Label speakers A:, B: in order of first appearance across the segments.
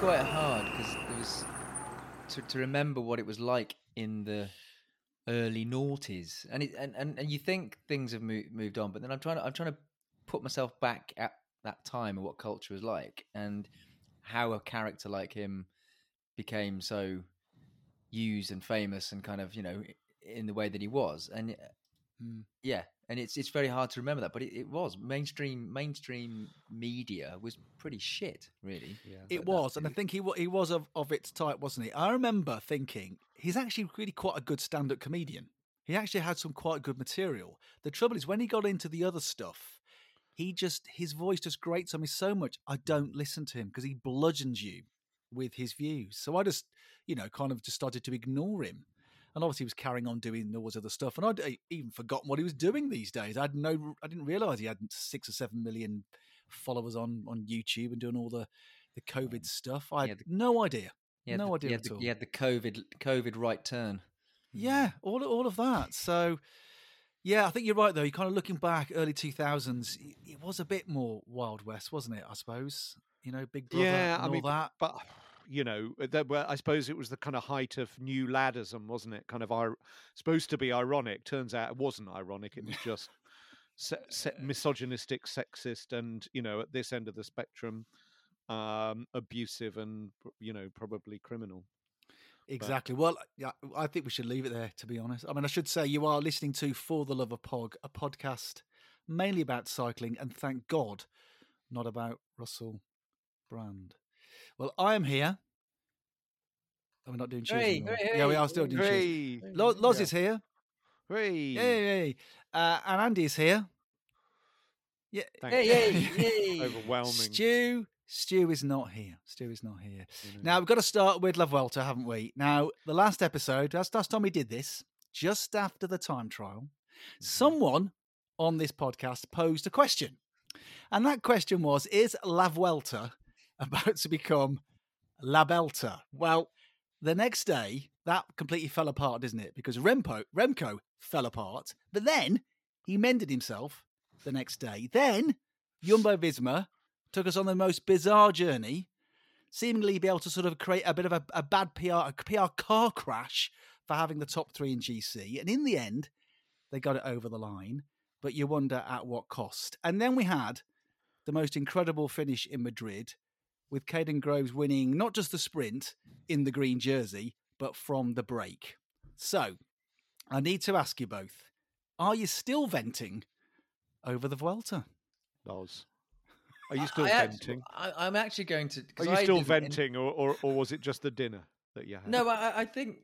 A: quite hard because it was to, to remember what it was like in the early noughties, and it and, and, and you think things have moved moved on, but then I'm trying to I'm trying to put myself back at that time and what culture was like, and how a character like him became so used and famous and kind of you know in the way that he was, and
B: Mm.
A: yeah, and it's it's very hard to remember that, but it, it was mainstream mainstream media was pretty shit, really.
C: Yeah.
B: It was, and I think he wa- he was of, of its type, wasn't he? I remember thinking he's actually really quite a good stand-up comedian. He actually had some quite good material. The trouble is when he got into the other stuff, he just his voice just grates on me so much. I don't listen to him because he bludgeons you with his views. So I just, you know, kind of just started to ignore him. And obviously, he was carrying on doing all this other stuff, and I'd e- even forgotten what he was doing these days. I had no, I didn't realize he had six or seven million followers on on YouTube and doing all the the COVID stuff. I
A: Yeah,
B: had
A: the-
B: no idea.
A: Had
B: no
A: the,
B: idea at
A: the,
B: all.
A: He had the COVID COVID right turn. Hmm.
B: Yeah, all all of that. So, yeah, I think you're right though. You're kind of looking back, early two thousands, it was a bit more Wild West, wasn't it? I suppose you know, Big Brother,
C: Yeah,
B: and
C: I
B: all
C: mean,
B: that.
C: but you know, that, well, I suppose it was the kind of height of new laddism, wasn't it? Kind of ir- supposed to be ironic. Turns out it wasn't ironic. It was just se- se- misogynistic, sexist, and you know, at this end of the spectrum, um, abusive and you know, probably criminal.
B: Exactly. Well, yeah, I think we should leave it there. To be honest, I mean, I should say you are listening to For the Love of Pog, a podcast mainly about cycling, and thank God, not about Russell Brand. Well, I am here. Are we not doing cheers
A: Hooray,
B: anymore? Yeah, we are still doing cheers.
C: Hooray!
B: Lo- Loz
C: Yeah.
B: is here.
C: Hooray!
B: Yay! Uh, and Andy is here. Yeah.
C: Thank
A: Hey, yay.
C: Overwhelming.
B: Stu, Stu is not here. Stu is not here.
C: know.
B: Now we've got to start with La Vuelta, haven't we? Now the last episode, last, last time we did this, just after the time trial, someone on this podcast posed a question, and that question was: Is La Vuelta about to become La Belta? Well, the next day that completely fell apart, didn't it? Because Remco Remco fell apart, but then he mended himself the next day. Then Jumbo Visma took us on the most bizarre journey, seemingly be able to sort of create a bit of a, a bad PR, a PR car crash for having the top three in GC. And in the end, they got it over the line, but you wonder at what cost. And then we had the most incredible finish in Madrid with Kaden Groves winning not just the sprint in the green jersey, but from the break. So I need to ask you both are you still venting over the Vuelta?
C: Loz. Are you still
A: I act-
C: venting?
A: I, I'm actually going to.
C: Are you
A: I
C: still
A: didn't in-
C: venting, or, or or was it just the dinner that you had?
A: No, I, I think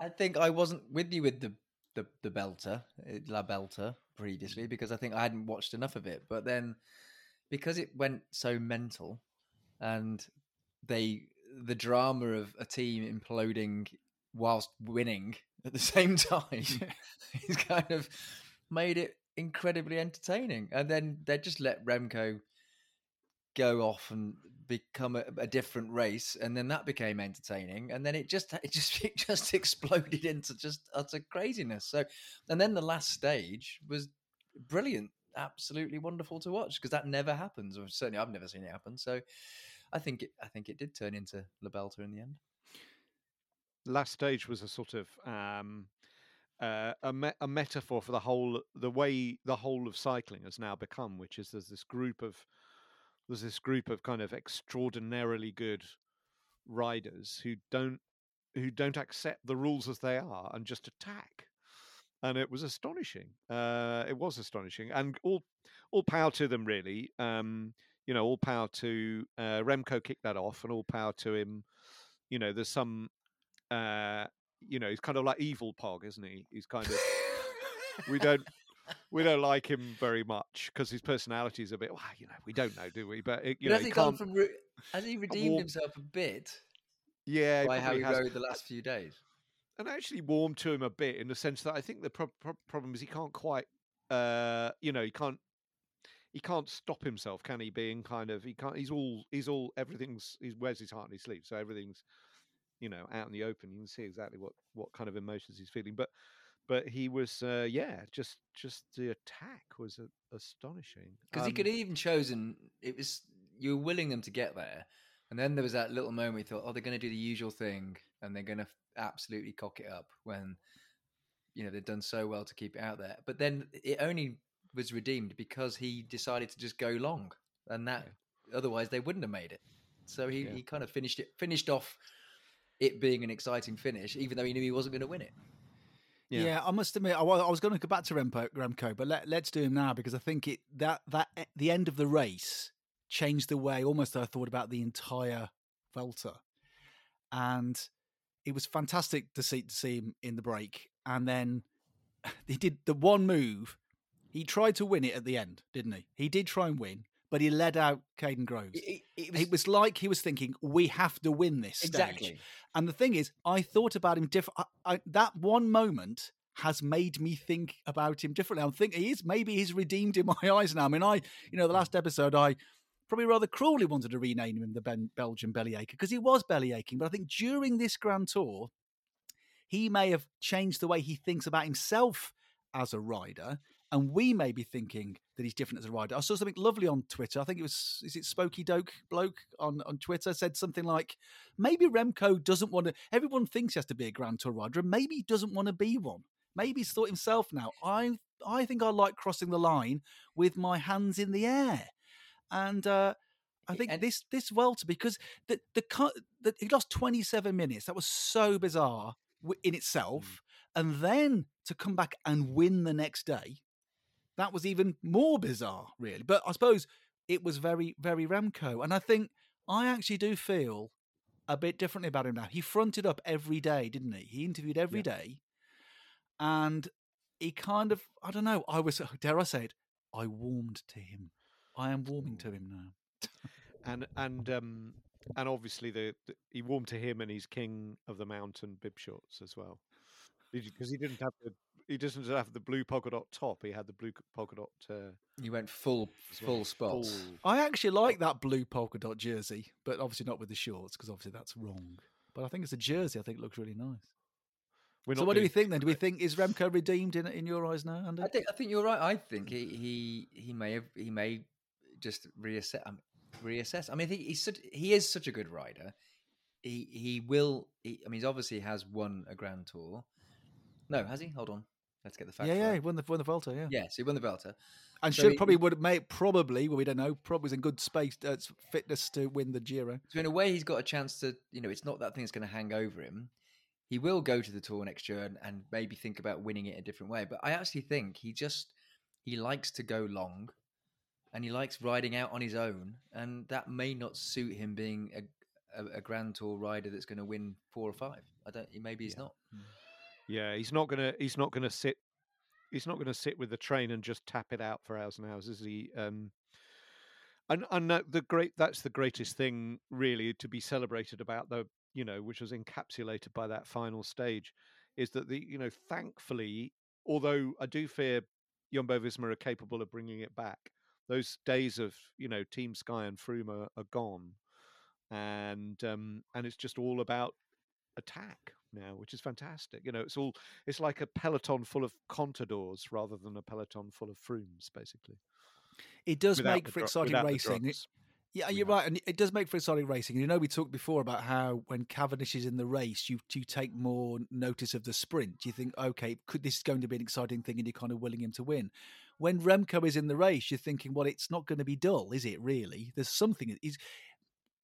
A: I think I wasn't with you with the the, the belter, eh, La Belter, previously because I think I hadn't watched enough of it. But then because it went so mental, and they the drama of a team imploding whilst winning at the same time hmm. is kind of made it incredibly entertaining. And then they just let Remco go off and become a, a different race, and then that became entertaining. And then it just it just it just exploded into just utter craziness. So, and then the last stage was brilliant, absolutely wonderful to watch because that never happens, or certainly I've never seen it happen. So, I think it I think it did turn into La Belta in the end.
C: last stage was a sort of um, uh, a, me- a metaphor for the whole the way the whole of cycling has now become, which is there's this group of there's this group of kind of extraordinarily good riders who don't who don't accept the rules as they are and just attack. And it was astonishing. Uh, it was astonishing, and all all power to them, really. Um, you know, all power to uh, Remco kicked that off, and all power to him. You know, there's some uh, you know, he's kind of like evil Pog, isn't he? He's kind of we don't we don't like him very much because his personality is a bit. Well, you know, we don't know, do we? But it, you
A: But
C: know,
A: has
C: he
A: gone from re- has he redeemed
C: warm-
A: himself a bit
C: yeah,
A: by how he
C: has.
A: rode the last few days?
C: and actually warmed to him a bit in the sense that I think the pro- pro- problem is he can't quite, uh, you know, he can't, he can't stop himself, can he? Being kind of, he can't. He's all, he's all, everything's. He wears his heart in his sleeve, so everything's, you know, out in the open. You can see exactly what what kind of emotions he's feeling. But, but he was, uh, yeah, just just the attack was uh, astonishing
A: Because he
C: Um,
A: could have even chosen. It was you were willing them to get there, And then there was that little moment we thought, oh, they're going to do the usual thing and they're going to absolutely cock it up when, you know, they've done so well to keep it out there. But then it only was redeemed because he decided to just go long and that otherwise they wouldn't have made it. So he,
C: Yeah.
A: he kind of finished it, finished off it being an exciting finish, even though he knew he wasn't going to win it.
C: Yeah.
B: Yeah. I must admit, I, wa- I was going to go back to Remco, Remco but let, let's do him now because I think it that that e- the end of the race changed the way almost I thought about the entire Velta, and it was fantastic to see to see him in the break, and then he did the one move. He tried to win it at the end, didn't he? He did try and win, but he led out Kaden Groves.
A: It, it,
B: It was like he was thinking, "We have to win this stage."
A: exactly.
B: And the thing is, I thought about him different. I, I, that one moment has made me think about him differently. I'm thinking he is maybe he's redeemed in my eyes now. I mean, I you know the last episode I probably rather cruelly wanted to rename him the ben, Belgian Bellyacher because he was belly aching. But I think during this Grand Tour, he may have changed the way he thinks about himself as a rider. And we may be thinking that he's different as a rider. I saw something lovely on Twitter. I think it was, is it Spokey Doke bloke on, on Twitter said something like, maybe Remco doesn't want to, everyone thinks he has to be a Grand Tour rider, and maybe he doesn't want to be one. Maybe he's thought himself now, I, I think I like crossing the line with my hands in the air. And, uh, I think
A: And-
B: this this Welter because the the, the he lost 27 minutes. That was so bizarre in itself, and then to come back and win the next day, that was even more bizarre, really. But I suppose it was very very Remco, and I think I actually do feel a bit differently about him now. He fronted up every day, didn't he? He interviewed every
C: Yeah.
B: day, and he kind of I don't know. I was dare I say it? I warmed to him. I am warming to him now.
C: and and um and obviously the, the he warmed to him and he's king of the mountain bib shorts as well because he didn't have the he doesn't have the blue polka dot top he had the blue polka dot uh,
A: You went full
C: as well.
A: full spots.
C: Full-
B: I actually like that blue polka dot jersey, but obviously not with the shorts because obviously that's wrong. But I think it's a jersey. I think it looks really nice.
C: We're
B: so
C: not
B: what do we think then? Do we think is Remco redeemed in in your eyes now? Andy?
A: I think I think you're right. I think he he, he may have he may just reassess um, reassess. I mean, I think he's such, he is such a good rider. He he will. He, I mean, he's obviously has won a Grand Tour. No, has he? Hold on. Let's get the facts.
B: yeah, yeah, he won the won the Volta, yeah,
A: so he won the Velta.
B: and
A: so
B: should
A: he-
B: probably would have made probably well we don't know probably was in good space uh, fitness to win the Giro.
A: So in a way, he's got a chance to. You know, it's not that thing that's going to hang over him. He will go to the tour next year and, and maybe think about winning it a different way. But I actually think he just he likes to go long, and he likes riding out on his own, and that may not suit him being a a, a Grand Tour rider that's going to win four or five. I don't. Maybe he's
C: Yeah.
A: not.
C: Yeah he's not gonna he's not gonna sit he's not gonna sit with the train and just tap it out for hours and hours is he? Um and and the great that's the greatest thing really to be celebrated about the you know which was encapsulated by that final stage is that the you know thankfully although i do fear Jumbo Visma are capable of bringing it back those days of you know team sky and Froome are, are gone. And um and it's just all about attack now which is fantastic you know it's all it's like a peloton full of contadors rather than a peloton full of Froomes basically
B: It does
C: Without
B: make for
C: dro-
B: exciting racing. It- Yeah, you're
C: have.
B: right, and it does make for exciting racing. You know, we talked before about how when Cavendish is in the race, you you take more notice of the sprint. You think, okay, could this is going to be an exciting thing, and you're kind of willing him to win. When Remco is in the race, you're thinking, well, it's not going to be dull, is it? Really, there's something. He's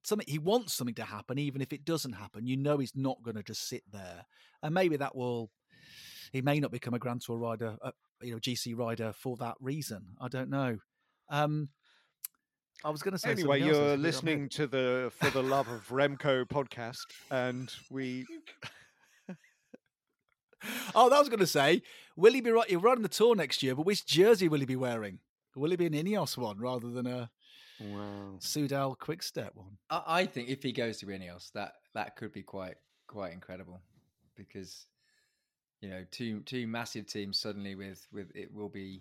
B: something he wants something to happen, even if it doesn't happen. You know, he's not going to just sit there, and maybe that will. He may not become a Grand Tour rider, uh, you know, GC rider for that reason. I don't know. Um, I was going to say
C: anyway
B: something
C: you're
B: that's a bit on my head.
C: listening to the for the love of remco podcast and we
B: Oh, that was going to say, will he be right? He'll run the tour next year, but which jersey will he be wearing? Will he be an Ineos one rather than a
C: wow
B: Soudal Quickstep one?
A: I, I think if he goes to Ineos, that that could be quite quite incredible, because you know two two massive teams suddenly with with it will be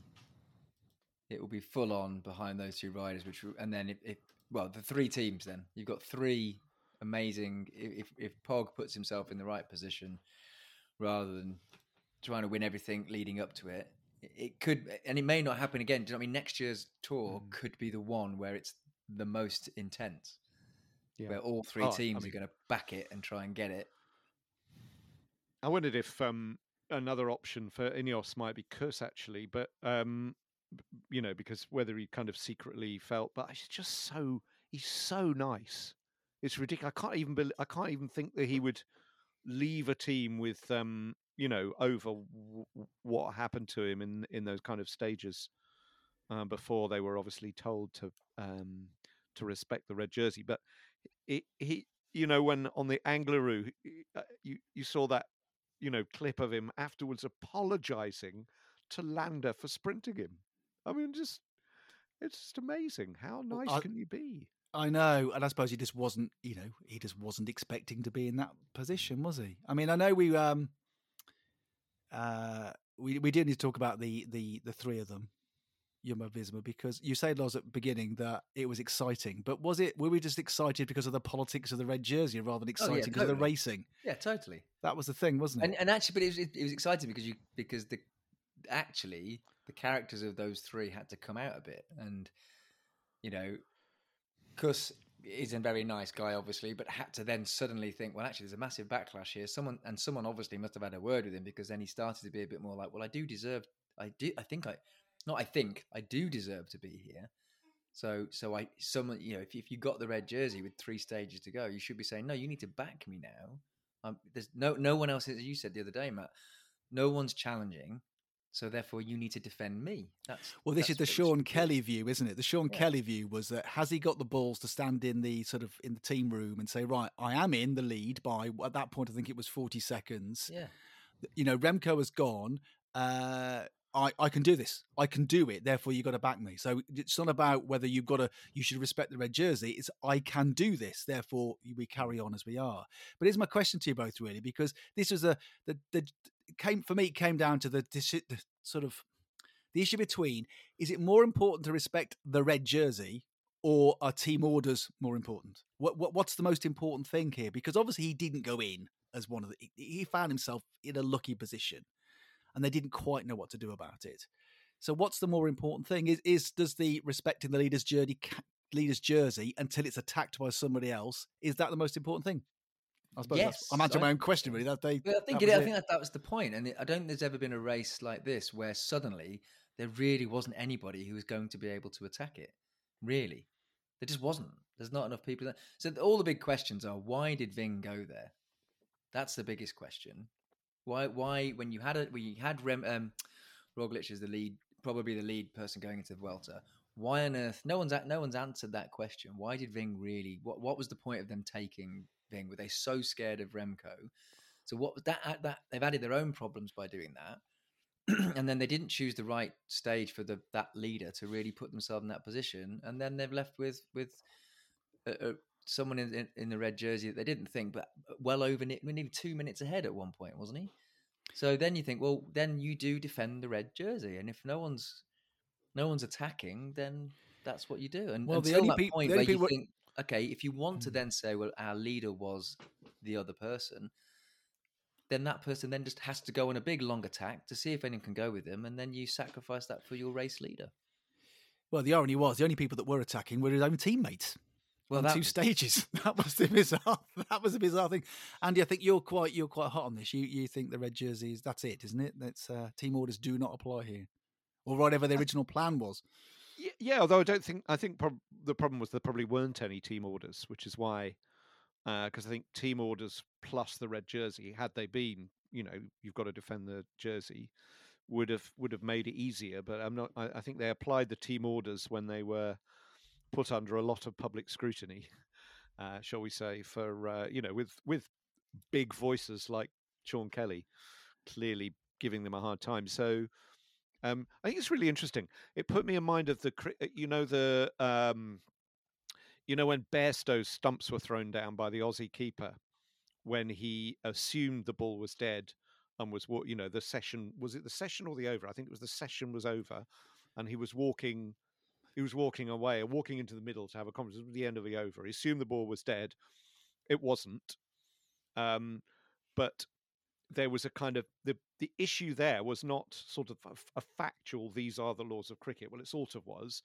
A: it will be full on behind those two riders, which will- and then if, if well the three teams then you've got three amazing if if Pog puts himself in the right position rather than trying to win everything leading up to it. It- could, and it may not happen again. Do you know what I mean? Next year's tour
C: Mm.
A: could be the one where it's the most intense.
C: Yeah.
A: where all three
C: Oh, I
A: teams
C: mean-
A: are going to back it and try and get it.
C: I wondered if um, another option for Ineos might be Kuss actually, but um, you know, because whether he kind of secretly felt, but he's just so he's so nice. It's ridiculous. I can't even I can't even think that he would leave a team with um, you know, over w- what happened to him in in those kind of stages uh, before they were obviously told to um, to respect the red jersey. But it, he, you know, when on the Angliru, uh, you you saw that you know clip of him afterwards apologizing to Landa for sprinting him. I mean, just it's just amazing. How nice
B: I-
C: can you be?
B: I know, and I suppose he just wasn't, you know, he just wasn't expecting to be in that position, was he? I mean, I know we um uh we we do need to talk about the the the three of them, Jumbo Visma, because you said Loz at the beginning that it was exciting, but was it were we just excited because of the politics of the red jersey rather than
A: Oh, yeah,
B: because of the racing?
A: Yeah, totally.
B: That was the thing, wasn't it?
A: And and actually, but it was it, it was exciting because you because the actually the characters of those three had to come out a bit, and you know, Kuss is a very nice guy, obviously, but had to then suddenly think, well, actually, there's a massive backlash here. Someone and someone obviously must have had a word with him because then he started to be a bit more like, well, I do deserve, I do, I think I, not I think I do deserve to be here. So, so I, someone, you know, if, if you got the red jersey with three stages to go, you should be saying, no, you need to back me now. Um, there's no, no one else, as you said the other day, Matt, no one's challenging. So therefore, you need to defend me. That's
B: Well, this is the Sean. Kelly view, isn't it? The Sean
A: Yeah.
B: Kelly view was that has he got the balls to stand in the sort of in the team room and say, right, I am in the lead by at that point I think it was forty seconds.
A: Yeah,
B: You know, Remco has gone. Uh, I I can do this. I can do it. Therefore, you've got to back me. So it's not about whether you've got to. You should respect the red jersey. It's I can do this. Therefore, we carry on as we are. But here's my question to you both, really, because this was a the the came for me. Came down to the, the sort of the issue between is it more important to respect the red jersey or are team orders more important? What, what what's the most important thing here? Because obviously he didn't go in as one of the he- found himself in a lucky position and they didn't quite know what to do about it. So what's the more important thing? Is is does the respecting the leader's jersey leader's jersey until it's attacked by somebody else? Is that the most important thing? I suppose that's, I'm
A: Yes,
B: answering
A: I
B: my own question. Really, that they.
A: Well, I think
B: that
A: it, I
B: was
A: think that, that was the point, and it, I don't think there's ever been a race like this where suddenly there really wasn't anybody who was going to be able to attack it. Really, there just wasn't. There's not enough people. There. So all the big questions are: Why did Ving go there? That's the biggest question. Why? Why when you had a when you had Rem, um, Roglic as the lead, probably the lead person going into the Vuelta. Why on earth? No one's no one's answered that question. Why did Ving really? What what was the point of them taking Ving? Were they so scared of Remco? So what was that? That they've added their own problems by doing that, and then they didn't choose the right stage for the that leader to really put themselves in that position, and then they've left with with uh, uh, someone in, in in the red jersey that they didn't think, but well over ne- nearly two minutes ahead at one point, wasn't he? So then you think, well, then you do defend the red jersey, and if no one's no one's attacking, then that's what you do. And
B: Well, the only
A: point
B: the
A: where
B: only
A: you
B: people-
A: think, okay, if you want to
B: Mm.
A: then say, well, our leader was the other person, then that person then just has to go on a big long attack to see if anyone can go with him, and then you sacrifice that for your race leader.
B: Well, the irony was the only people that were attacking were his own teammates.
A: Well, that
B: two
A: was-
B: stages. That was the bizarre. That was a bizarre thing. Andy, I think you're quite you're quite hot on this. You you think the red jerseys that's it, isn't it? That's uh, team orders do not apply here, or whatever the original plan was.
C: Yeah, although I don't think I think prob- the problem was there probably weren't any team orders, which is why because I think team orders plus the red jersey, had they been, you know, you've got to defend the jersey, would have would have made it easier. But I'm not. I, I think they applied the team orders when they were put under a lot of public scrutiny, uh, shall we say, for uh, you know, with with big voices like Sean Kelly, clearly giving them a hard time. So. Um, I think it's really interesting. It put me in mind of the, uh, you know, the, um, you know, when Bairstow's stumps were thrown down by the Aussie keeper, when he assumed the ball was dead and was, wa- you know, the session was it the session or the over? I think it was the session was over, and he was walking, he was walking away, walking into the middle to have a conversation at the end of the over. He assumed the ball was dead. It wasn't. Um, but there was a kind of the the issue there was not sort of a factual these are the laws of cricket well it sort of was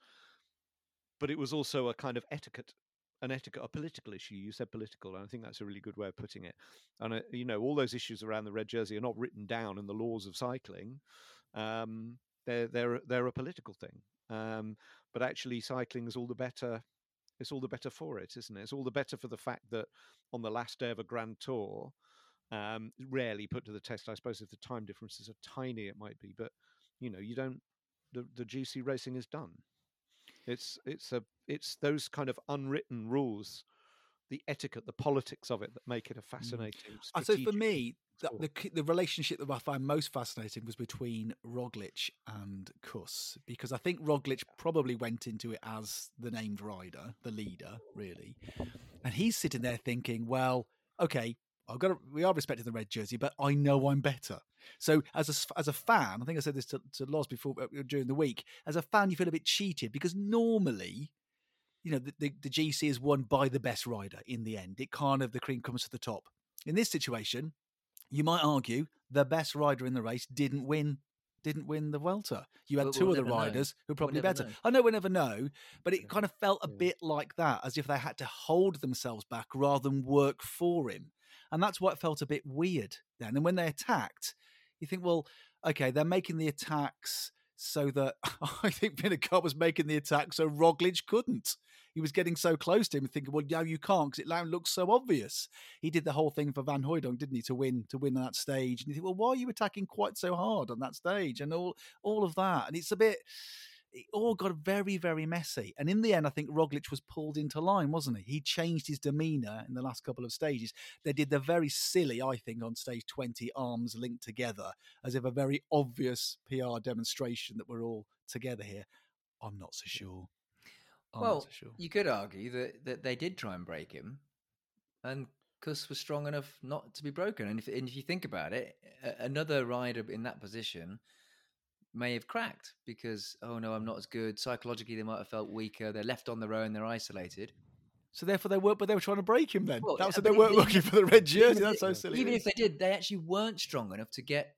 C: but it was also a kind of etiquette an etiquette, a political issue. You said political, and I think that's a really good way of putting it. And uh, you know, all those issues around the red jersey are not written down in the laws of cycling. Um, they're they're they're a political thing. Um, but actually, cycling is all the better. It's all the better for it, isn't it? It's all the better for the fact that on the last day of a Grand Tour, um, rarely put to the test. I suppose if the time differences are tiny, it might be, but you know, you don't. The, the GC racing is done. It's it's a it's those kind of unwritten rules, the etiquette, the politics of it that make it a fascinating.
B: Mm. So for me, the, the, the relationship that I find most fascinating was between Roglic and Kuss because I think Roglic probably went into it as the named rider, the leader, really, and he's sitting there thinking, well, okay, I've got to, we are respecting the red jersey, but I know I'm better. So as a as a fan, I think I said this to, to Loz before uh, during the week. As a fan, you feel a bit cheated because normally, you know, the, the, the GC is won by the best rider in the end. It kind of the cream comes to the top. In this situation, you might argue the best rider in the race didn't win didn't win the welter. You had 2 we'll other riders know. who were probably we'll better. Know. I know we never know, but it kind of felt a yeah. bit like that, as if they had to hold themselves back rather than work for him. And that's what felt a bit weird then. And when they attacked, you think, well, okay, they're making the attacks so that I think Vingegaard was making the attack so Roglic couldn't. He was getting so close to him, thinking, "Well, no, you can't because it now looks so obvious." He did the whole thing for Van Hooydonck, didn't he, to win to win that stage? And you think, "Well, why are you attacking quite so hard on that stage?" And all all of that, and it's a bit it all got very, very messy. And in the end, I think Roglic was pulled into line, wasn't he? He changed his demeanour in the last couple of stages. They did the very silly, I think, on stage 20, arms linked together, as if a very obvious PR demonstration that we're all together here. I'm not so sure.
A: I'm well, so sure. you could argue that, that they did try and break him, and Kuss was strong enough not to be broken. And if, and if you think about it, another rider in that position may have cracked because oh no, I'm not as good. Psychologically, they might have felt weaker. They're left on their own. They're isolated.
B: So therefore, they weren't. But they were trying to break him. Then well, that was they weren't looking for the red jersey. That's so silly.
A: Even if they did, they actually weren't strong enough to get.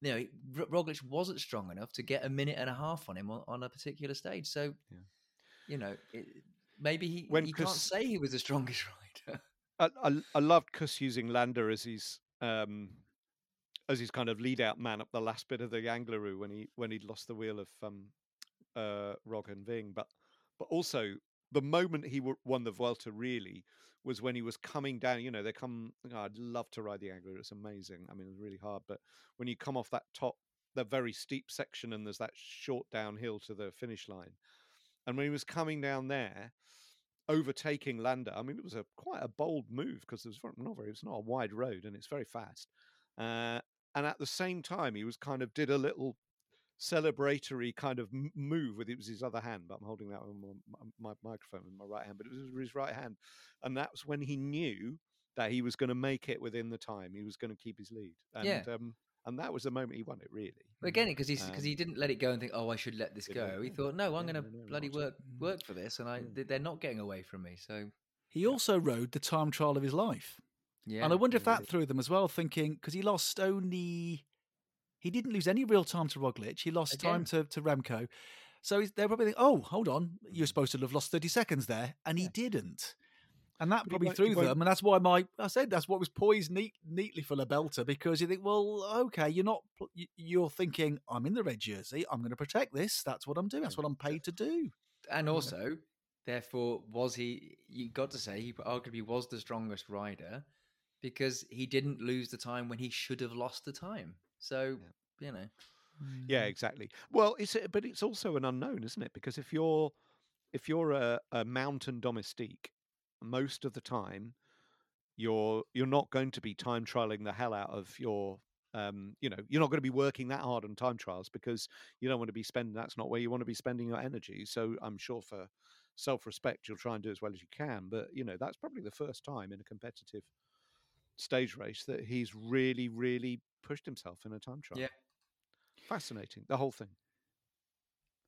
A: You know, Roglic wasn't strong enough to get a minute and a half on him on, on a particular stage. So, yeah. you know, it, maybe he, when he can't say he was the strongest rider.
C: I, I, I loved Kuss using Landa as his um, as his kind of lead out man up the last bit of the Angliru when he when he'd lost the wheel of um, uh, Rog Ving. But but also the moment he won the Vuelta really was when he was coming down. You know, they come. Oh, I'd love to ride the Angliru. It's amazing. I mean, it's really hard. But when you come off that top, the very steep section, and there's that short downhill to the finish line, and when he was coming down there, overtaking Landa. I mean, it was a quite a bold move because it was not very. It's not a wide road, and it's very fast. Uh, and at the same time he was kind of did a little celebratory kind of move with it was his other hand but i'm holding that on my, my microphone with my right hand but it was his right hand. And that was when he knew that he was going to make it within the time he was going to keep his lead. And
A: yeah.
C: um, and that was the moment he won it really.
A: Again because he's because um, he didn't let it go and think oh i should let this go. He thought no i'm yeah, going to no, bloody work work for this and i they're not getting away from me so
B: he also rode the time trial of his life yeah, and I wonder if that threw them as well, thinking because he lost only, he didn't lose any real time to Roglic. He lost Again. time to, to Remco. So they're probably thinking, oh, hold on, you're mm. supposed to have lost 30 seconds there. And he yeah. didn't. And that but probably threw them. And that's why my, I said that's what was poised neat, neatly for La Belta because you think, well, okay, you're not, you're thinking, I'm in the red jersey. I'm going to protect this. That's what I'm doing. That's mm. what I'm paid to do.
A: And also, therefore, was he, you got to say, he arguably was the strongest rider because he didn't lose the time when he should have lost the time. So, yeah. you know.
C: Yeah, mm. exactly. Well, it's but it's also an unknown, isn't it? Because if you're if you're a, a mountain domestique, most of the time you're you're not going to be time trialing the hell out of your um, you know, you're not going to be working that hard on time trials because you don't want to be spending. That's not where you want to be spending your energy. So I'm sure for self-respect, you'll try and do as well as you can. But you know, that's probably the first time in a competitive stage race that he's really, really pushed himself in a time trial.
A: Yeah.
C: Fascinating, the whole thing.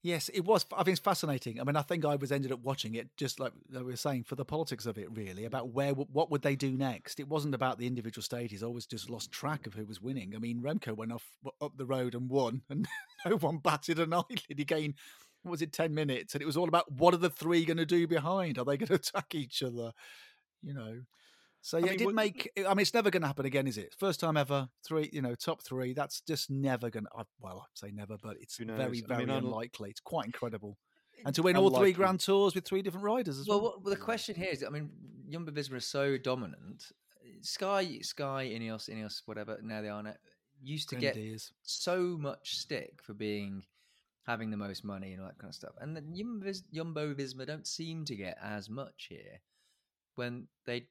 B: Yes, it was. I think it's fascinating. I mean, I think I was ended up watching it just like we were saying for the politics of it, really about where what would they do next. It wasn't about the individual stages. I always just lost track of who was winning. I mean, Remco went off up the road and won, and no one batted an eyelid. He gained what was it, 10 minutes? And it was all about what are the three going to do behind? Are they going to attack each other? You know. So yeah,
C: mean,
B: it did make. I mean, it's never going to happen again, is it? First time ever, three. You know, top three. That's just never going to. Well, I'd say never, but it's
C: Who
B: very.
C: I
B: very
C: mean,
B: unlikely. It's quite incredible, eh, and to win all three Grand Tours with three different riders as well.
A: Well, what, well, the question here is, I mean, Jumbo Visma is so dominant. Sky, Sky, Ineos, Ineos, whatever. Now they are now, used to get
B: Grenadiers.
A: so much stick for being having the most money and all that kind of stuff. And the Jumbo, Vis- Jumbo Visma don't seem to get as much here when they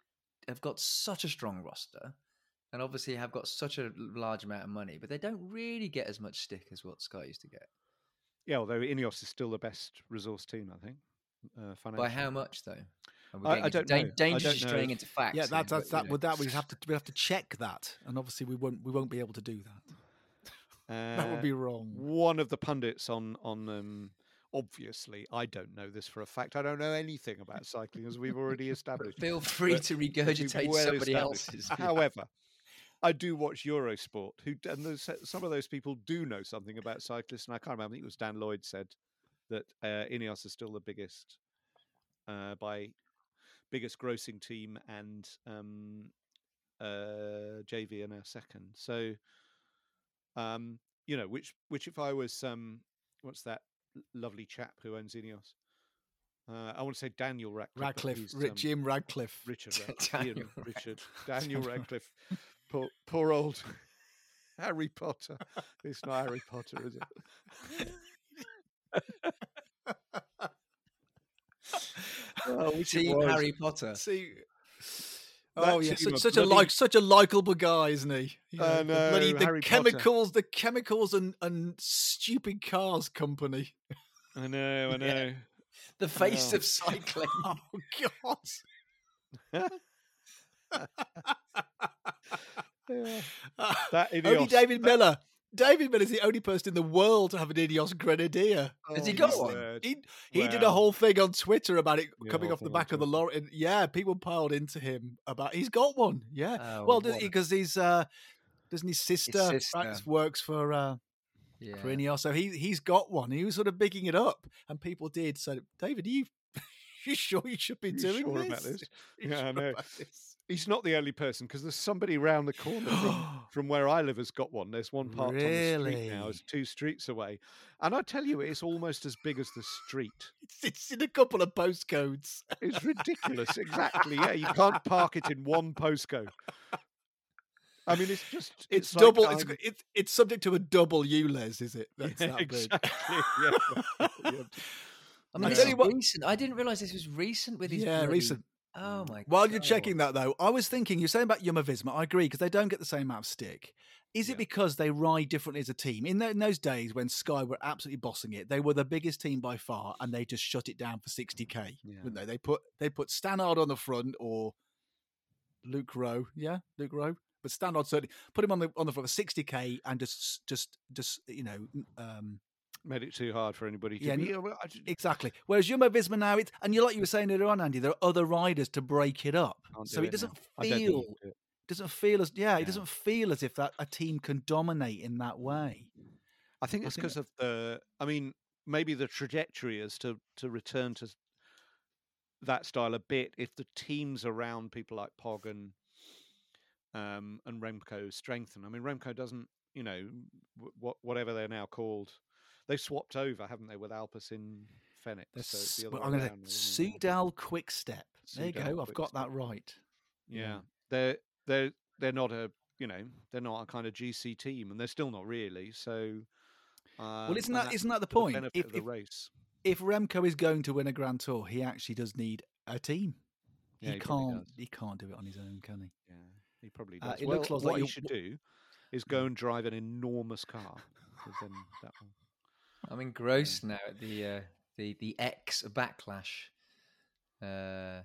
A: have got such a strong roster and obviously have got such a large amount of money, but they don't really get as much stick as what Sky used to get.
C: Yeah, although Ineos is still the best resource team, I think. Uh,
A: By how much, though?
C: I- I don't
A: dan-
C: know. I
A: Dangerously
C: don't know
A: straying into facts.
B: Yeah,
A: here,
B: that's, that's
A: but, you
B: that.
A: know.
B: Would that we have to we have to check that, and obviously we won't we won't be able to do that. Uh, That would
C: Uh,
B: be wrong.
C: one of the pundits on on um, obviously I don't know this for a fact. I don't know anything about cycling as we've already established.
A: Feel free
C: but-
A: to regurgitate
C: well
A: somebody else's.
C: However, I do watch Eurosport. Who and those, some of those people do know something about cyclists, and I can't remember. I think it was Dan Lloyd said that uh, Ineos is still the biggest uh, by biggest grossing team, and um, uh, JV are now second. So, um, you know, which which if I was um, what's that lovely chap who owns Ineos? Uh, I want to say Daniel Radcliffe.
B: Radcliffe,
C: um,
B: Jim Ratcliffe.
C: Richard, Rad-
A: Daniel
C: Ian
A: Radcliffe.
C: Richard, Daniel Radcliffe. Poor, poor old Harry Potter. It's not Harry Potter, is it? Oh, which it
A: Team. Harry Potter.
B: See. Oh yeah, such, such a like such a likable guy, isn't he? You
C: I
B: the bloody the
C: Harry Potter.
B: chemicals, the chemicals and and stupid cars company.
C: I know, I
A: Yeah.
C: know.
A: The face
C: Oh.
A: of cycling.
B: Oh god!
C: Yeah. That
B: Only
C: Ineos-
B: David Millar. David Millar's the only person in the world to have an Ineos Grenadier.
A: Has he
C: Oh,
A: got one?
B: He he did a whole thing on Twitter about it
C: Yeah,
B: coming off the back of the lorry. And yeah, people piled into him about he's got one. Yeah,
A: Oh,
B: well, because his uh, doesn't his sister,
A: sister.
B: Frances works for uh,
A: yeah.
B: for Ineos, so he he's got one. He was sort of bigging it up, and people did. So, David, are you you sure you should be
C: You
B: doing
C: sure
B: this?
C: about this?
B: You
C: Yeah, I
B: sure
C: know.
B: About this?
C: He's not the only person because there's somebody round the corner from, from where I live has got one. There's one parked on the street now. It's two streets away, and I tell you, it's almost as big as the street.
B: It's, it's in a couple of postcodes.
C: It's ridiculous. exactly. Yeah, you can't park it in one postcode. I mean, it's just
B: It's,
C: like
B: double. It's,
C: I'm-
B: it's it's subject to a double ULEZ, is it? That's
C: Yeah,
B: that big.
C: exactly. Yeah. Yeah.
A: I mean,
B: I
A: this is recent. I didn't realize this was recent with his.
B: Yeah,
A: bloody-
B: recent.
A: Oh my! God.
B: While you're checking that, though, I was thinking you're saying about Yuma Visma. I agree because they don't get the same amount of stick. Is
C: Yeah.
B: it because they ride differently as a team? In, in those days when Sky were absolutely bossing it, they were the biggest team by far, and they just shut it down for 60k.
C: Yeah.
B: Wouldn't they? They put they put Stannard on the front or Luke Rowe. Yeah, Luke Rowe. But Stannard certainly put him on the on the front for 60k and just just just you know um,
C: Made it too hard for anybody to
B: Yeah,
C: be.
B: n-
C: well, I just
B: Exactly. Whereas Jumbo Visma now, it's and you like you were saying earlier on, Andy, there are other riders to break it up, so
C: do
B: it doesn't
C: now. I don't think
B: feel
C: do it.
B: doesn't feel as yeah, it doesn't feel as if that a team can dominate in that way.
C: I think it's because of the. I mean, maybe the trajectory is to to return to that style a bit if the teams around people like Pog and um, and Remco strengthen. I mean, Remco doesn't. You know, what whatever they're now called, they've swapped over, haven't they, with Alpecin
B: Fenix?
C: So it's the other
B: I'm going to? Soudal Quick Step. There you go. I've got that right.
C: Yeah, they're they're they're not a you know they're not a kind of GC team, and they're still not really. So, um,
B: Well, isn't that isn't that the point?
C: benefit
B: If,
C: of the
B: if
C: race.
B: if Remco is going to win a Grand Tour, he actually does need a team.
C: Yeah,
B: he,
C: he
B: can't. he can't do it on his own, can he?
C: Yeah, he probably
B: Uh,
C: does.
B: it
C: well,
B: looks like
C: what he
B: you-
C: should do is go and drive an enormous car. then that will...
A: I'm engrossed now at the uh, the the X backlash. Uh,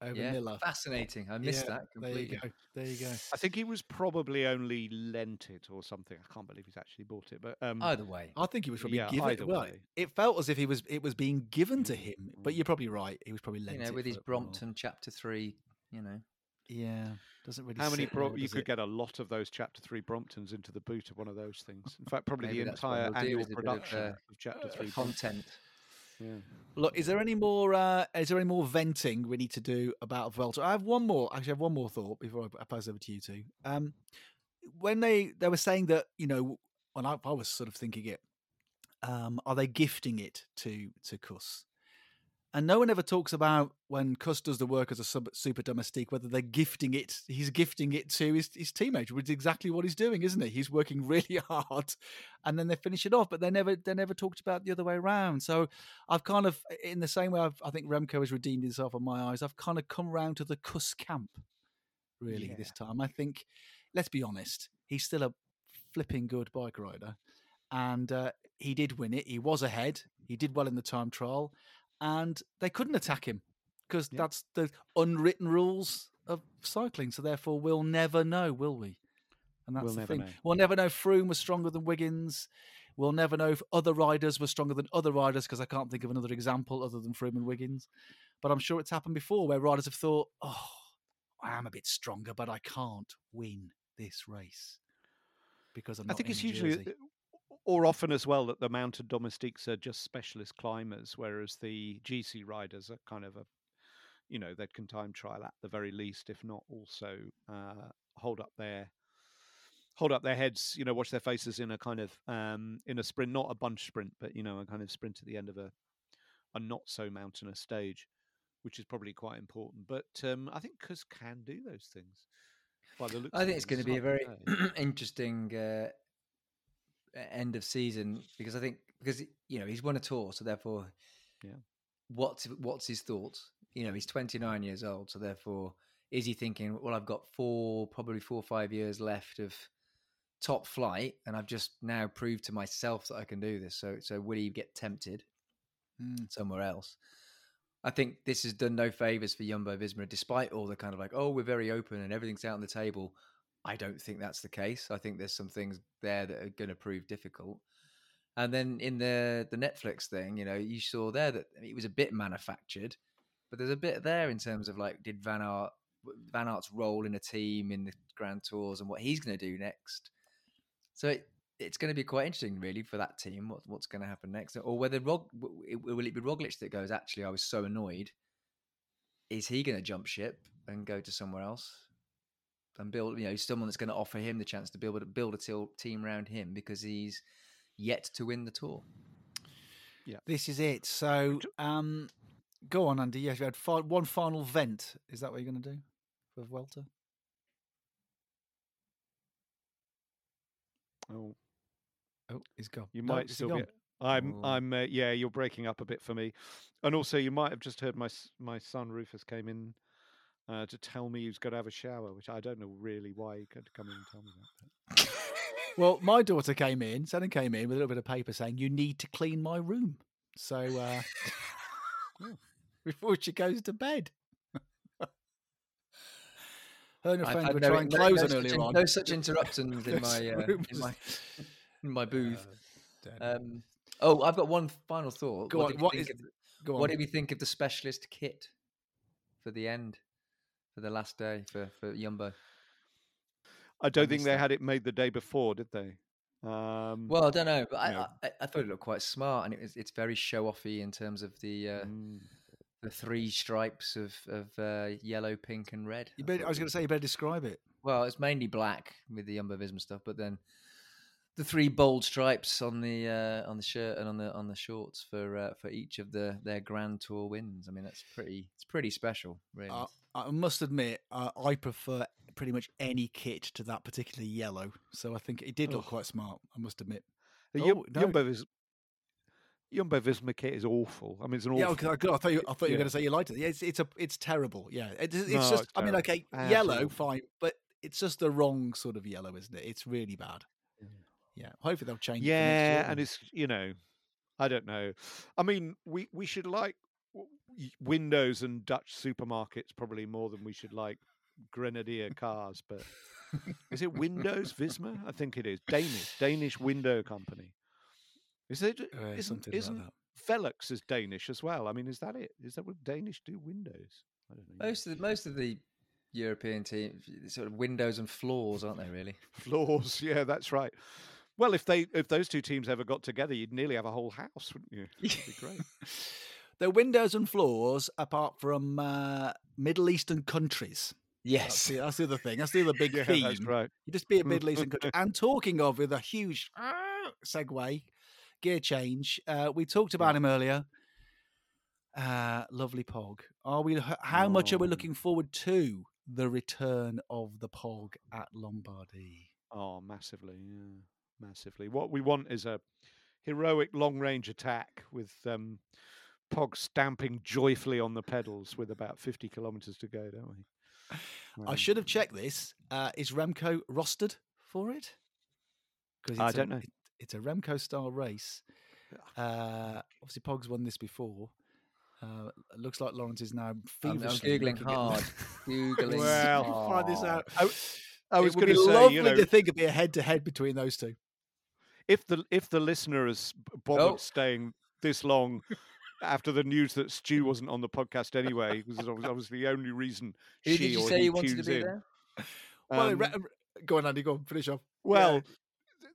B: Over
A: yeah,
B: Millar.
A: fascinating. I missed
B: Yeah,
A: that
B: There you go. There you go.
C: I think he was probably only lent it or something. I can't believe he's actually bought it. But um,
A: Either way,
B: I think he was probably
C: Yeah,
B: given.
C: either
B: Well,
C: way.
B: it felt as if he was. It was being given to him. But
C: Mm.
B: you're probably right. He was probably lent
A: you know,
B: it
A: with his
B: a while.
A: Brompton Chapter Three, you know,
B: Yeah, doesn't really.
C: how many?
B: well,
C: you could
B: it?
C: get a lot of those Chapter Three Bromptons into the boot of one of those things. In fact, probably the entire
A: they'll
C: annual
A: bit of,
C: production
A: uh,
C: of Chapter Three.
A: Content.
C: Yeah.
B: Look, is there any more? Uh, is there any more venting we need to do about Vuelta? I have one more. Actually, I have one more thought before I, pass over to you two. Um, when they they were saying that, you know, when I, I was sort of thinking it, um, are they gifting it to to Kuss? And no one ever talks about when Kuss does the work as a sub, super domestique, whether they're gifting it, he's gifting it to his, his teammate, which is exactly what he's doing, isn't he? He's working really hard and then they finish it off, but they never they never talked about the other way around. So I've kind of, in the same way I've, I think Remco has redeemed himself on my eyes, I've kind of come around to the Kuss camp, really,
C: Yeah.
B: this time. I think, let's be honest, he's still a flipping good bike rider. And uh, he did win it. He was ahead. He did well in the time trial and they couldn't attack him because
C: Yeah.
B: that's the unwritten rules of cycling. So therefore, we'll never know, will we? And that's
C: We'll
B: the thing.
C: know.
B: We'll never know if Froome was stronger than Wiggins. We'll never know if other riders were stronger than other riders because I can't think of another example other than Froome and Wiggins. But I'm sure it's happened before where riders have thought, "Oh, I am a bit stronger, but I can't win this race because I'm
C: I think
B: in
C: it's usually,
B: jersey."
C: Uh, or often as well, that the mounted domestiques are just specialist climbers, whereas the GC riders are kind of a, you know, they can time trial at the very least, if not also uh, hold up their hold up their heads, you know, watch their faces in a kind of um, in a sprint, not a bunch sprint, but you know, a kind of sprint at the end of a a not so mountainous stage, which is probably quite important. But um, I think Kuss can do those things. By the looks
A: I think it's going to be a very interesting uh, end of season because I think because you know he's won a tour, so therefore,
C: Yeah.
A: what's what's his thoughts? You know, he's 29 years old, so therefore, is he thinking, well, I've got four, probably four or five years left of top flight, and I've just now proved to myself that I can do this. So, so will he get tempted
B: Mm.
A: somewhere else? I think this has done no favors for Jumbo Visma, despite all the kind of like, oh, we're very open and everything's out on the table. I don't think that's the case. I think there's some things there that are going to prove difficult. And then in the the Netflix thing, you know, you saw there that it was a bit manufactured, but there's a bit there in terms of like, did Van Aert Van Aert's role in a team in the Grand Tours and what he's going to do next. So it, it's going to be quite interesting, really, for that team. What, what's going to happen next, or whether Rog will it be Roglic that goes? Actually, I was so annoyed. Is he going to jump ship and go to somewhere else and build? You know, someone that's going to offer him the chance to build build a til- team around him because he's yet to win the tour.
B: Yeah, this is it. So, um, go on, Andy. Yes, you had fi- one final vent. Is that what you're going to do for Welter?
C: Oh,
B: Oh, he's gone.
C: You
B: No,
C: might still be. I'm.
A: Oh.
C: I'm. Uh, yeah, you're breaking up a bit for me, and also you might have just heard my my son Rufus came in uh, to tell me he's got to have a shower, which I don't know really why he could come in and tell me that.
B: Well, my daughter came in. Shannon came in with a little bit of paper saying, "You need to clean my room." So uh, before she goes to bed. Her and her
A: I've had
B: were
A: no-
B: trying
A: no-
B: clothes
A: no
B: on
A: such
B: earlier
A: in-
B: on.
A: No such interruptions in my uh, in my in my booth.
B: Dead.
A: Um, oh, I've got one final thought.
B: Go on,
A: did we
B: what
A: think
B: is- on.
A: what did we think of the specialist kit for the end, for the last day for for Yumbo?
C: I don't think they
A: that.
C: had it made the day before, did they? Um,
A: Well, I don't know, but I,
C: No.
A: I, I thought it looked quite smart, and it was, it's very show offy in terms of the uh,
C: mm,
A: the three stripes of of uh, yellow, pink, and red.
B: You
A: I
B: better,
A: thought
B: I was going to say you better describe it.
A: Well, it's mainly black with the Jumbo Visma stuff, but then the three bold stripes on the uh, on the shirt and on the on the shorts for uh, for each of the their Grand Tour wins. I mean, that's pretty it's pretty special, really.
B: I must admit, uh, I prefer pretty much any kit to that particular yellow. So I think it did look
C: Ugh.
B: quite smart. I must admit.
C: the
B: Oh, no.
C: Jumbo Visma kit is awful. I mean, it's an awful.
B: Yeah, okay, I thought you, I thought you were
C: Yeah.
B: going to say you liked it. Yeah, it's it's a it's terrible. Yeah, it's, it's
C: No,
B: just.
C: it's
B: I mean, okay,
C: Absolutely
B: yellow, fine, but it's just the wrong sort of yellow, isn't it? It's really bad. Yeah, hopefully they'll change. it
C: Yeah,
B: year
C: and it's you know, I don't know. I mean, we we should like Windows and Dutch supermarkets probably more than we should like Grenadier cars. But is it Windows Visma? I think it is Danish Danish window company. Is it?
B: Uh,
C: isn't isn't
B: like that.
C: Velux is Danish as well? I mean, is that it? Is that what Danish do? Windows? I don't know.
A: most of the, most of the European teams, sort of windows and floors, aren't they? Really?
C: Floors, yeah, that's right. Well, if they if those two teams ever got together, you'd nearly have a whole house, wouldn't you? That'd be great.
B: the windows and floors, apart from uh, Middle Eastern countries. That's
A: Yes.
B: the, that's the other thing. That's the other big
C: yeah,
B: theme.
C: that's right.
B: You just be a Middle Eastern country. and talking of, with a huge ah, segue, gear change, uh, we talked about him earlier. Uh, lovely Pog. Are we? How much are we
C: Oh.
B: looking forward to the return of the Pog at Lombardy?
C: Oh, massively, yeah, massively. What we want is a heroic long range attack with um, Pog stamping joyfully on the pedals with about fifty kilometres to go, don't we?
B: I
C: Um,
B: should have checked this. Uh, is Remco rostered for it? Because
C: I don't know.
B: it's a Remco style race. Uh, obviously, Pog's won this before. Uh, it looks like Lawrence is now
A: I'm, I'm
B: feverishly
A: googling hard. Googling.
C: Well,
B: find this out.
C: I, I was going to say,
B: lovely
C: you know,
B: to think it'd be a head to head between those two.
C: if the if the listener has b- bothered
A: Oh.
C: staying this long after the news that Stu wasn't on the podcast anyway, because was obviously the only reason
A: Who
C: she
A: did you
C: or
A: say
C: he
A: you wanted to
C: tunes
A: be
C: in.
A: there?
B: well,
C: Um,
B: re- go on, Andy. Go on, finish off.
C: Well,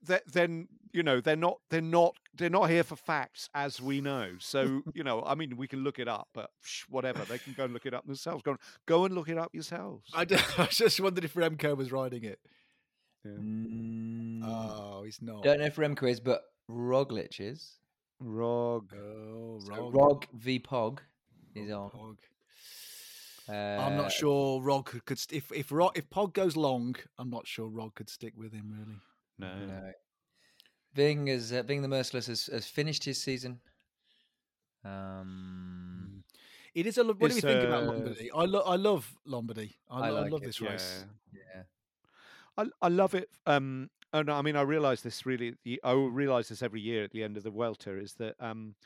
C: th- then you know they're not they're not they're not here for facts as we know. So you know, I mean, we can look it up, but psh, whatever they can go and look it up themselves. Go on, go and look it up yourselves.
B: I, d- I just wondered if Remco was riding it.
C: Yeah.
A: Mm,
B: Oh, he's not.
A: Don't know if Remco is, but Roglic is.
C: Rog.
B: Oh,
A: So
B: Rog.
A: Rog v Pog is on.
B: Pog.
A: Uh,
B: I'm not sure Rog could, could st- if if Rog, if Pog goes long, I'm not sure Rog could stick with him really.
C: No.
A: No. Ving is uh, Ving the Merciless has, has finished his season. Um,
B: It is a. What do you
C: It's,
B: think about
C: uh,
B: Lombardy? I love I love Lombardy. I,
A: I
B: lo- I love
A: it,
B: this
C: Yeah.
B: race.
A: yeah.
C: I I love it. Um, and I mean, I realise this really. I realise this every year at the end of the Vuelta is that um,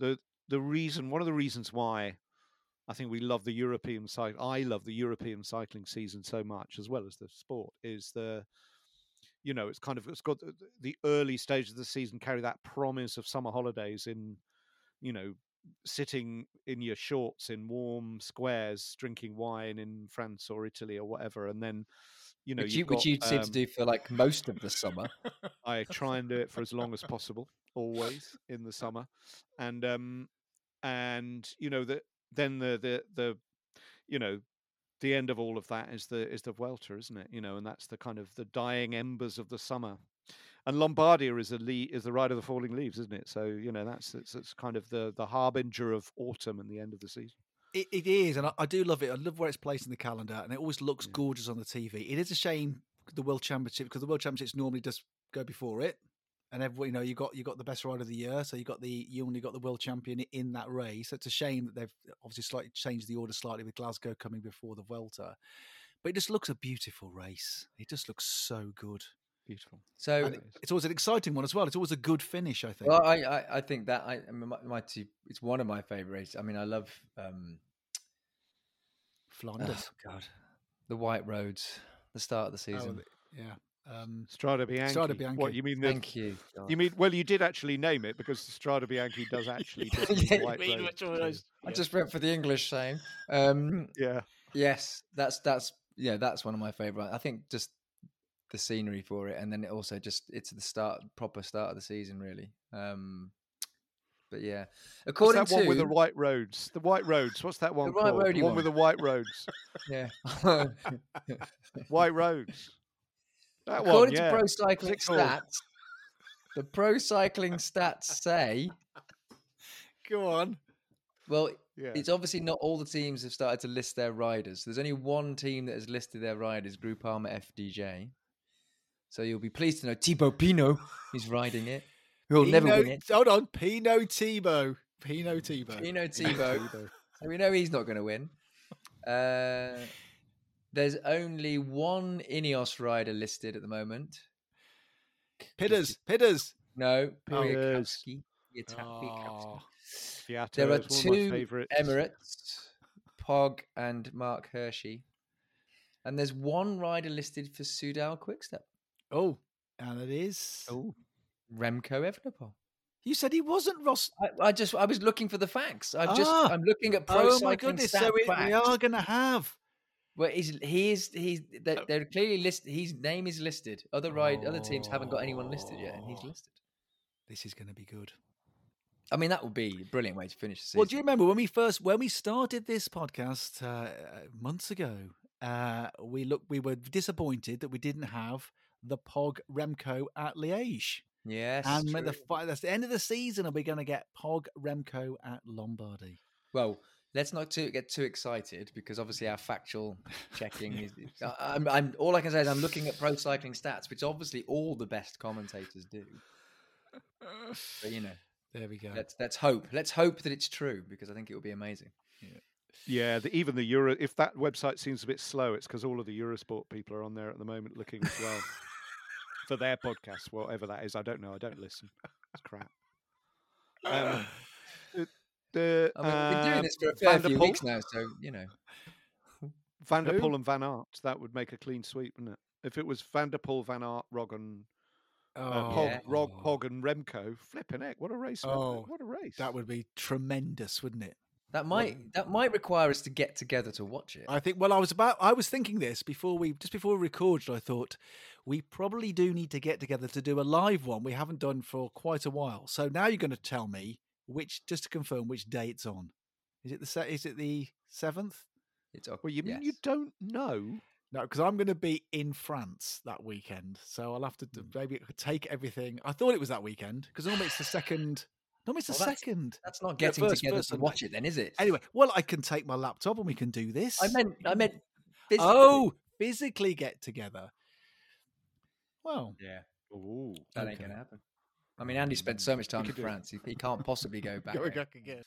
C: the the reason one of the reasons why I think we love the European cycle. I love the European cycling season so much, as well as the sport, is the you know it's kind of it's got the, the early stage of the season carry that promise of summer holidays in you know sitting in your shorts in warm squares drinking wine in France or Italy or whatever and then you know
A: which you
C: got,
A: you seem to
C: um,
A: do for like most of the summer.
C: I try and do it for as long as possible, always in the summer, and um, and you know that then the the the you know the end of all of that is the is the Vuelta, isn't it? You know, and that's the kind of the dying embers of the summer. And Lombardia is a le- is the ride of the falling leaves, isn't it? So you know that's it's, it's kind of the the harbinger of autumn and the end of the season.
B: It, it is, and I, I do love it. I love where it's placed in the calendar, and it always looks
C: Yeah.
B: gorgeous on the TV. It is a shame the World Championship because the World Championships normally just go before it, and everyone, you know, you got you got the best rider of the year, so you got the you only got the world champion in that race. So it's a shame that they've obviously slightly changed the order slightly with Glasgow coming before the Vuelta, but it just looks a beautiful race. It just looks so good.
C: Beautiful.
A: So
B: And it- it's always an exciting one as well. It's always a good finish, I think.
A: Well, I, I, I think that I, I mean, my, my two, it's one of my favorite races. I mean, I love um,
B: Flanders.
A: oh, God, the White Roads, the start of the
B: Oh,
A: season.
B: the- yeah. Um,
C: Strada Bianchi. What
B: Bianchi.
C: you mean? The,
A: Thank you. God.
C: you mean? Well, you did actually name it because Strada Bianchi does actually. just mean
A: Yeah,
C: white
B: mean
C: road,
B: which one
C: so-
B: is-
A: I just went for the English saying. Um,
C: Yeah.
A: yes, that's that's yeah, that's one of my favorite. I think just the scenery for it, and then it also just it's the start, proper start of the season, really. Um, but yeah, according
C: that
A: to
C: one with the white roads? The white roads. What's that one
A: white
C: called?
A: roady
C: the one,
A: one.
C: with the white roads.
A: yeah,
C: white roads. That one.
A: according
C: Yeah.
A: to Pro Cycling? Stats, the Pro Cycling Stats say,
B: go on.
A: well,
C: yeah.
A: it's obviously not all the teams have started to list their riders. There's only one team that has listed their riders, Groupama FDJ. So you'll be pleased to know Thibaut Pinot is riding it. He'll never win it.
B: Hold on, Pinot Tebow. Pinot Tebow.
A: Pinot Thibaut. So we know he's not going to win. Uh, there's only one Ineos rider listed at the moment.
B: Pitters, Pitters.
A: No,
C: Piers.
A: Piatkowski. Piatkowski.
B: Oh,
C: Fiat
A: There are
C: is one of my
A: two. Emirates, Pog and Marc Hirschi. And there's one rider listed for Soudal Quickstep,
B: oh, and it is.
A: Oh. Remco Evenepoel.
B: You said he wasn't Ross.
A: I, I just I was looking for the facts. I'm just
B: Ah.
A: I'm looking at pro
B: Oh my goodness! So we, we are going to have
A: Well, he's he is he's they're, they're clearly listed. His name is listed. Other ride other teams haven't got anyone listed yet, and he's
B: Oh.
A: listed.
B: This is going to be good.
A: I mean, that would be a brilliant way to finish the season.
B: Well, do you remember when we first when we started this podcast uh, months ago? Uh, we look we were disappointed that we didn't have the Pog Remco at Liège,
A: yes,
B: and at the
A: true.
B: fi- that's the end of the season. Are we going to get Pog Remco at Lombardy?
A: well, let's not too, get too excited because obviously our factual checking is. I- I'm, I'm all I can say is I'm looking at pro cycling stats, which obviously all the best commentators do. But you know,
B: There we go.
A: let's let's hope. Let's hope that it's true because I think it would be amazing.
C: Yeah, the, even the Euro. If that website seems a bit slow, it's because all of the Eurosport people are on there at the moment looking as well for their podcast, whatever that is. I don't know. I don't listen. It's crap. Um, the
A: I mean, we've been doing
C: uh,
A: this for a fair
C: der
A: few weeks now, so you know.
C: Van der Poel Who? And Van Aert. That would make a clean sweep, wouldn't it? If it was Van der Poel, Van Aert, Roggen, uh, Pog,
A: yeah.
C: Rog, Pog, and Remco, flipping heck, what a race!
B: Oh,
C: what a race!
B: That would be tremendous, wouldn't it?
A: That might that might require us to get together to watch it.
B: I think. Well, I was about. I was thinking this before we just before we recorded. I thought we probably do need to get together to do a live one. We haven't done for quite a while. So now you're going to tell me which, just to confirm, which day it's on. Is it the is it the seventh?
A: It's okay.
C: well, you mean
A: yes.
C: you don't know?
B: No, because I'm going to be in France that weekend, so I'll have to do, hmm. maybe take everything. I thought it was that weekend because normally it's the second. Normally it's the
A: Well, that's-
B: second.
A: That's not
B: Yeah,
A: getting
B: first-
A: together
B: first
A: to watch it, then, is it?
B: Anyway, well, I can take my laptop and we can do this.
A: I meant I meant. Physically.
B: oh, physically get together. Well,
A: yeah,
C: Ooh.
A: that ain't gonna happen. I mean, Andy spent so much time in
C: could do it.
A: France; he, he can't possibly go back.
B: Going
A: there.
B: back again.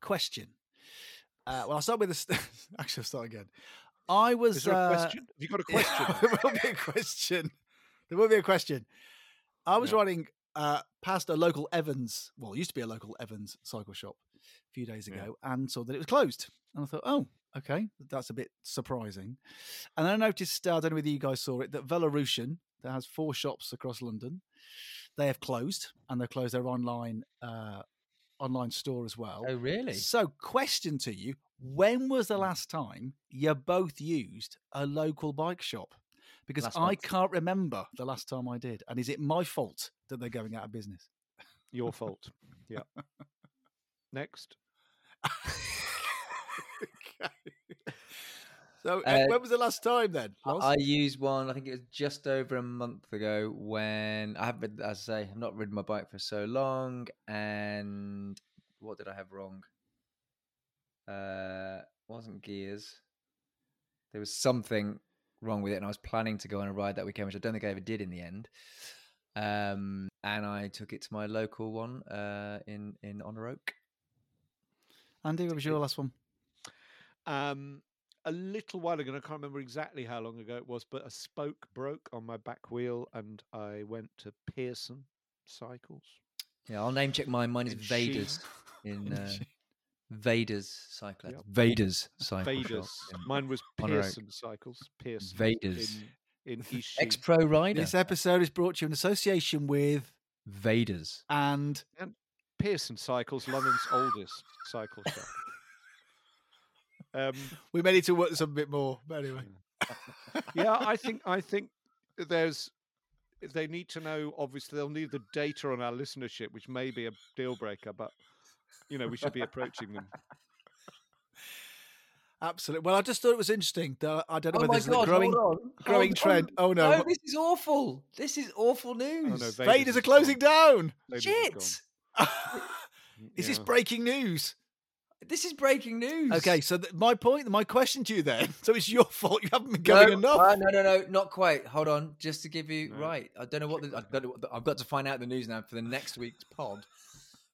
B: Question. Uh, well, I'll start with this. Actually, I'll start again. I was.
C: Is there a
B: uh,
C: question? Have you got a question?
B: there will be a question. There will be a question. I was
C: Yeah.
B: riding uh, past a local Evans. Well, it used to be a local Evans cycle shop a few days
C: Yeah.
B: ago, and saw that it was closed. And I thought, oh, okay, that's a bit surprising. And then I noticed, uh, I don't know whether you guys saw it, that Velorution, that has four shops across London, they have closed, and they've closed their online uh, online store as well.
A: Oh, really?
B: So, question to you: When was the last time you both used a local bike shop? Because
A: Last
B: I
A: month.
B: can't remember the last time I did, and is it my fault that they're going out of business?
C: Your fault. Yeah. Next.
B: So, uh,
A: Uh,
B: when was the last time then?
A: I-
B: Loz?
A: I used one. I think it was just over a month ago when I haven't, as I say, I've not ridden my bike for so long. And what did I have wrong? Uh, wasn't gears. There was something wrong with it, and I was planning to go on a ride that weekend, which I don't think I ever did in the end. Um, and I took it to my local one uh, in in Honor Oak.
B: Andy, what was your last one?
C: Um, a little while ago, and I can't remember exactly how long ago it was, but a spoke broke on my back wheel, and I went to Pearson Cycles.
A: Yeah, I'll name check mine. Mine is
C: In Sheen.
A: Vader's in
B: In
A: uh,
B: Sheen.
A: Vader's cycle.
C: Yep.
A: Vader's cycle.
C: Vaders.
A: in
C: Mine was
A: Honor
C: Pearson Cycles. Pearson.
A: Vaders.
C: In, in East Sheen.
A: Ex pro rider.
B: This episode is brought to you in association with
A: Vader's.
B: and
C: Pearson Cycles, London's oldest cycle shop. Um,
B: we may need to work this up a bit more. But anyway,
C: yeah, I think I think there's they need to know. Obviously, they'll need the data on our listenership, which may be a deal breaker, but you know we should be approaching them.
B: absolutely. Well, I just thought it was interesting. That I don't know
A: Oh
B: whether
A: my
B: this is a
A: god!
B: growing
A: hold on,
B: growing
A: hold
B: trend.
A: on.
B: Oh no,
A: No, this is awful. This is awful news.
C: no, Vaders
B: Vaders
C: is
B: are closing down.
C: Ladies
A: Shit!
C: is
B: Is this breaking news?
A: This is breaking news.
B: Okay, so th- my point, my question to you then. So it's your fault you haven't been
A: No,
B: going enough.
A: uh, no, no, no, not quite. Hold on, just to give you
C: No.
A: right. I don't know what the, I don't know what the, I've got to find out the news now for the next week's pod.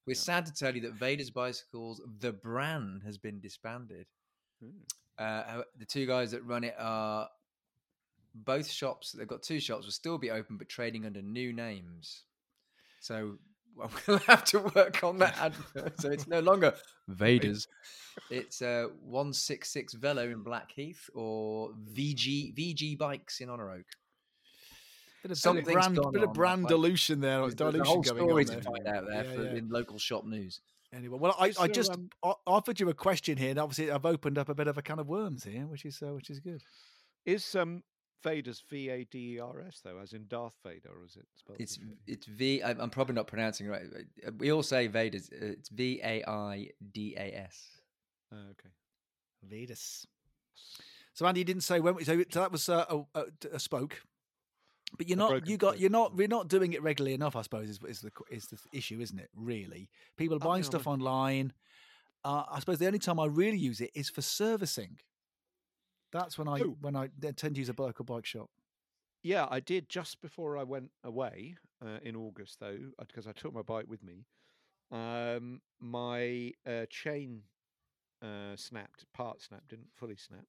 A: We're sad to tell you that Vader's Bicycles, the brand, has been disbanded.
C: Hmm.
A: Uh, the two guys that run it are both shops. They've got two shops will still be open, but trading under new names. So I'm going to have to work on that advert. So it's no longer Vader's. It's uh, 166 Velo in Blackheath or VG VG Bikes in Honor Oak.
B: Bit of, bit of brand,
A: gone
B: bit of brand
A: like-
B: dilution there.
A: There's a
B: dilution
A: whole
B: going
A: story
B: on
A: to find out there
B: Yeah,
A: for,
B: yeah.
A: in local shop news.
B: Anyway, well, I,
C: Is
B: I just
C: um,
B: o- offered you a question here, and obviously I've opened up a bit of a can of worms here, which is uh, which is good.
C: Is um Vader's V A D E R S though, as in Darth Vader, or is it spelled?
A: It's it's V. I'm I'm probably not pronouncing it right. uh, We all say Vader's. uh, It's V A I D A S.
C: Oh, okay.
B: Vetus. So Andy you didn't say when. So so that was uh, a, a, a spoke, but you're not. You got. You're not. We're not doing it regularly enough. I suppose is, is the is the issue, isn't it? Really, people are buying
C: mean,
B: stuff online. Uh, I suppose the only time I really use it is for servicing. That's when I
C: Oh.
B: when I tend to use a local bike shop.
C: Yeah, I did just before I went away uh, in August, though, because I took my bike with me. Um, my uh, chain uh, snapped, part snapped, didn't fully snap,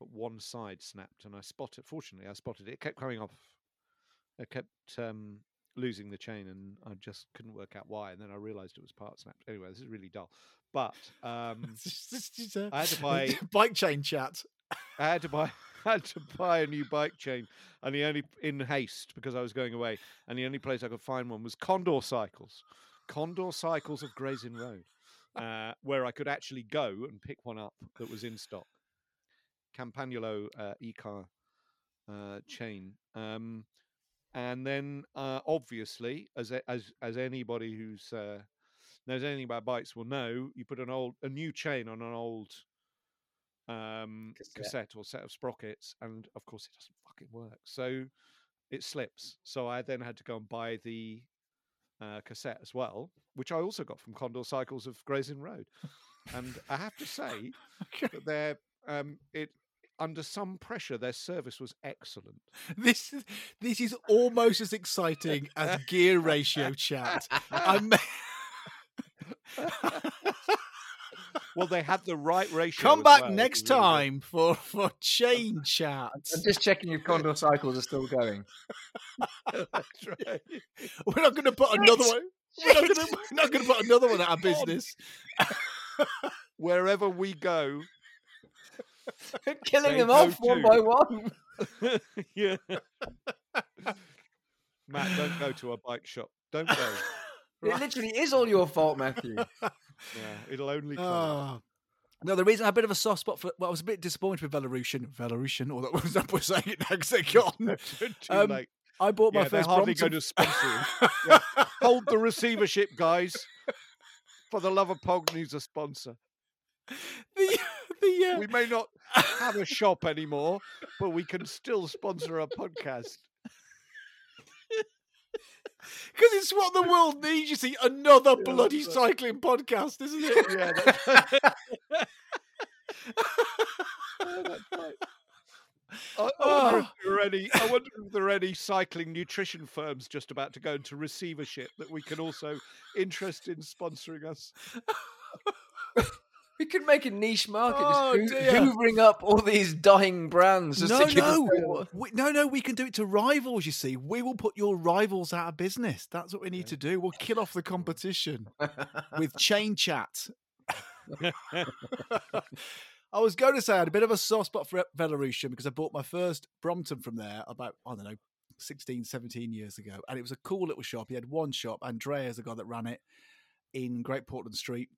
C: but one side snapped, and I spotted. Fortunately, I spotted it. It kept coming off. I kept um, losing the chain, and I just couldn't work out why. And then I realised it was part snapped. Anyway, this is really dull. But um,
B: a-
C: I had to buy-
B: bike chain chat.
C: I had to buy I had to buy a new bike chain, and the only in haste because I was going away, and the only place I could find one was Condor Cycles, Condor Cycles of Gray's Inn Road, uh, where I could actually go and pick one up that was in stock. Campagnolo uh, Ekar uh, chain, um, and then uh, obviously, as as as anybody who's uh, knows anything about bikes will know, you put an old a new chain on an old um,
A: Cassette.
C: cassette. or set of sprockets, and of course it doesn't fucking work. So it slips. So I then had to go and buy the uh, cassette as well, which I also got from Condor Cycles of Gray's Inn Road. And I have to say that they're um, it under some pressure, their service was excellent.
B: This is this is almost as exciting as gear ratio chat. I'm
C: Well, they had the right ratio.
B: come back
C: well,
B: next
C: really
B: time for for chain chat.
A: I'm just checking if Condor Cycles are still going.
C: Right.
B: We're not going to put another one. We're not gonna, we're not going to put another one out of business.
C: Wherever we go,
A: Killing them
C: go
A: off one by one.
C: yeah. Matt, don't go to a bike shop. Don't go.
A: It literally is all your fault, Matthew.
C: Yeah, it'll only come.
B: Oh. No, the reason I had a bit of a soft spot for, well, I was a bit disappointed with Velorution, Velorution, or that was that was saying it because they're gone.
C: Too
B: um,
C: late.
B: I bought my
C: Yeah, they're
B: first
C: hardly
B: Brompton.
C: going to sponsor us. Yeah. Hold the receivership, guys. For the love of Pog needs a sponsor.
B: the,
C: We may not have a shop anymore, but we can still sponsor a podcast.
B: Because it's what the world needs. You see, another
C: Yeah,
B: bloody
C: that's
B: cycling podcast, isn't it?
C: Yeah, that's, Oh, that's right. I, I wonder
B: Oh.
C: any. I wonder if there are any cycling nutrition firms just about to go into receivership that we can also interest in sponsoring us.
A: We could make a niche market,
B: Oh,
A: just
B: dear.
A: hoovering up all these dying brands.
B: No, no, we, no, no. We can do it to rivals. You see, we will put your rivals out of business. That's what we need to do. We'll kill off the competition with chain chat. I was going to say I had a bit of a soft spot for Velorution because I bought my first Brompton from there about, I don't know, 16, 17 years ago. And it was a cool little shop. He had one shop. Andrea's the guy that ran it in Great Portland Street.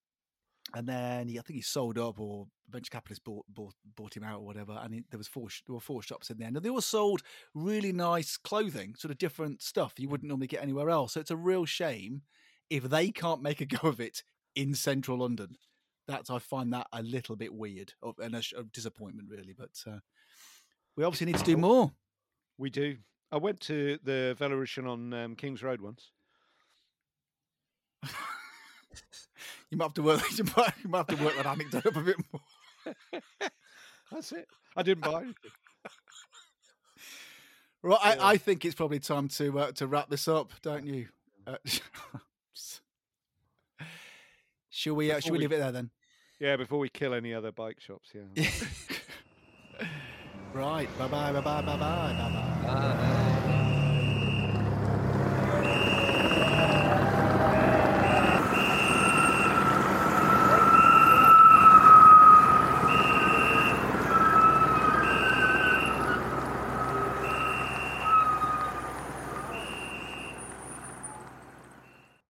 B: And then he, I think he sold up or venture capitalists bought, bought, bought him out or whatever. And he, there was four, there were four shops in there. And they all sold really nice clothing, sort of different stuff you wouldn't normally get anywhere else. So it's a real shame if they can't make a go of it in central London that's I find that a little bit weird and a, a disappointment, really. But uh, we obviously need to do more.
C: We do. I went to the Velorution on um, Kings Road once.
B: You might have to work. You might, you might have to work that anecdote up a bit more.
C: That's it. I didn't buy anything.
B: Right,
C: Yeah.
B: I, I think it's probably time to uh, to wrap this up, don't you? Uh, shall we? Uh, shall we
C: we-
B: leave it there then?
C: Yeah, before we kill any other bike shops. Yeah.
B: right. Bye bye. Bye bye. Bye bye. Bye bye.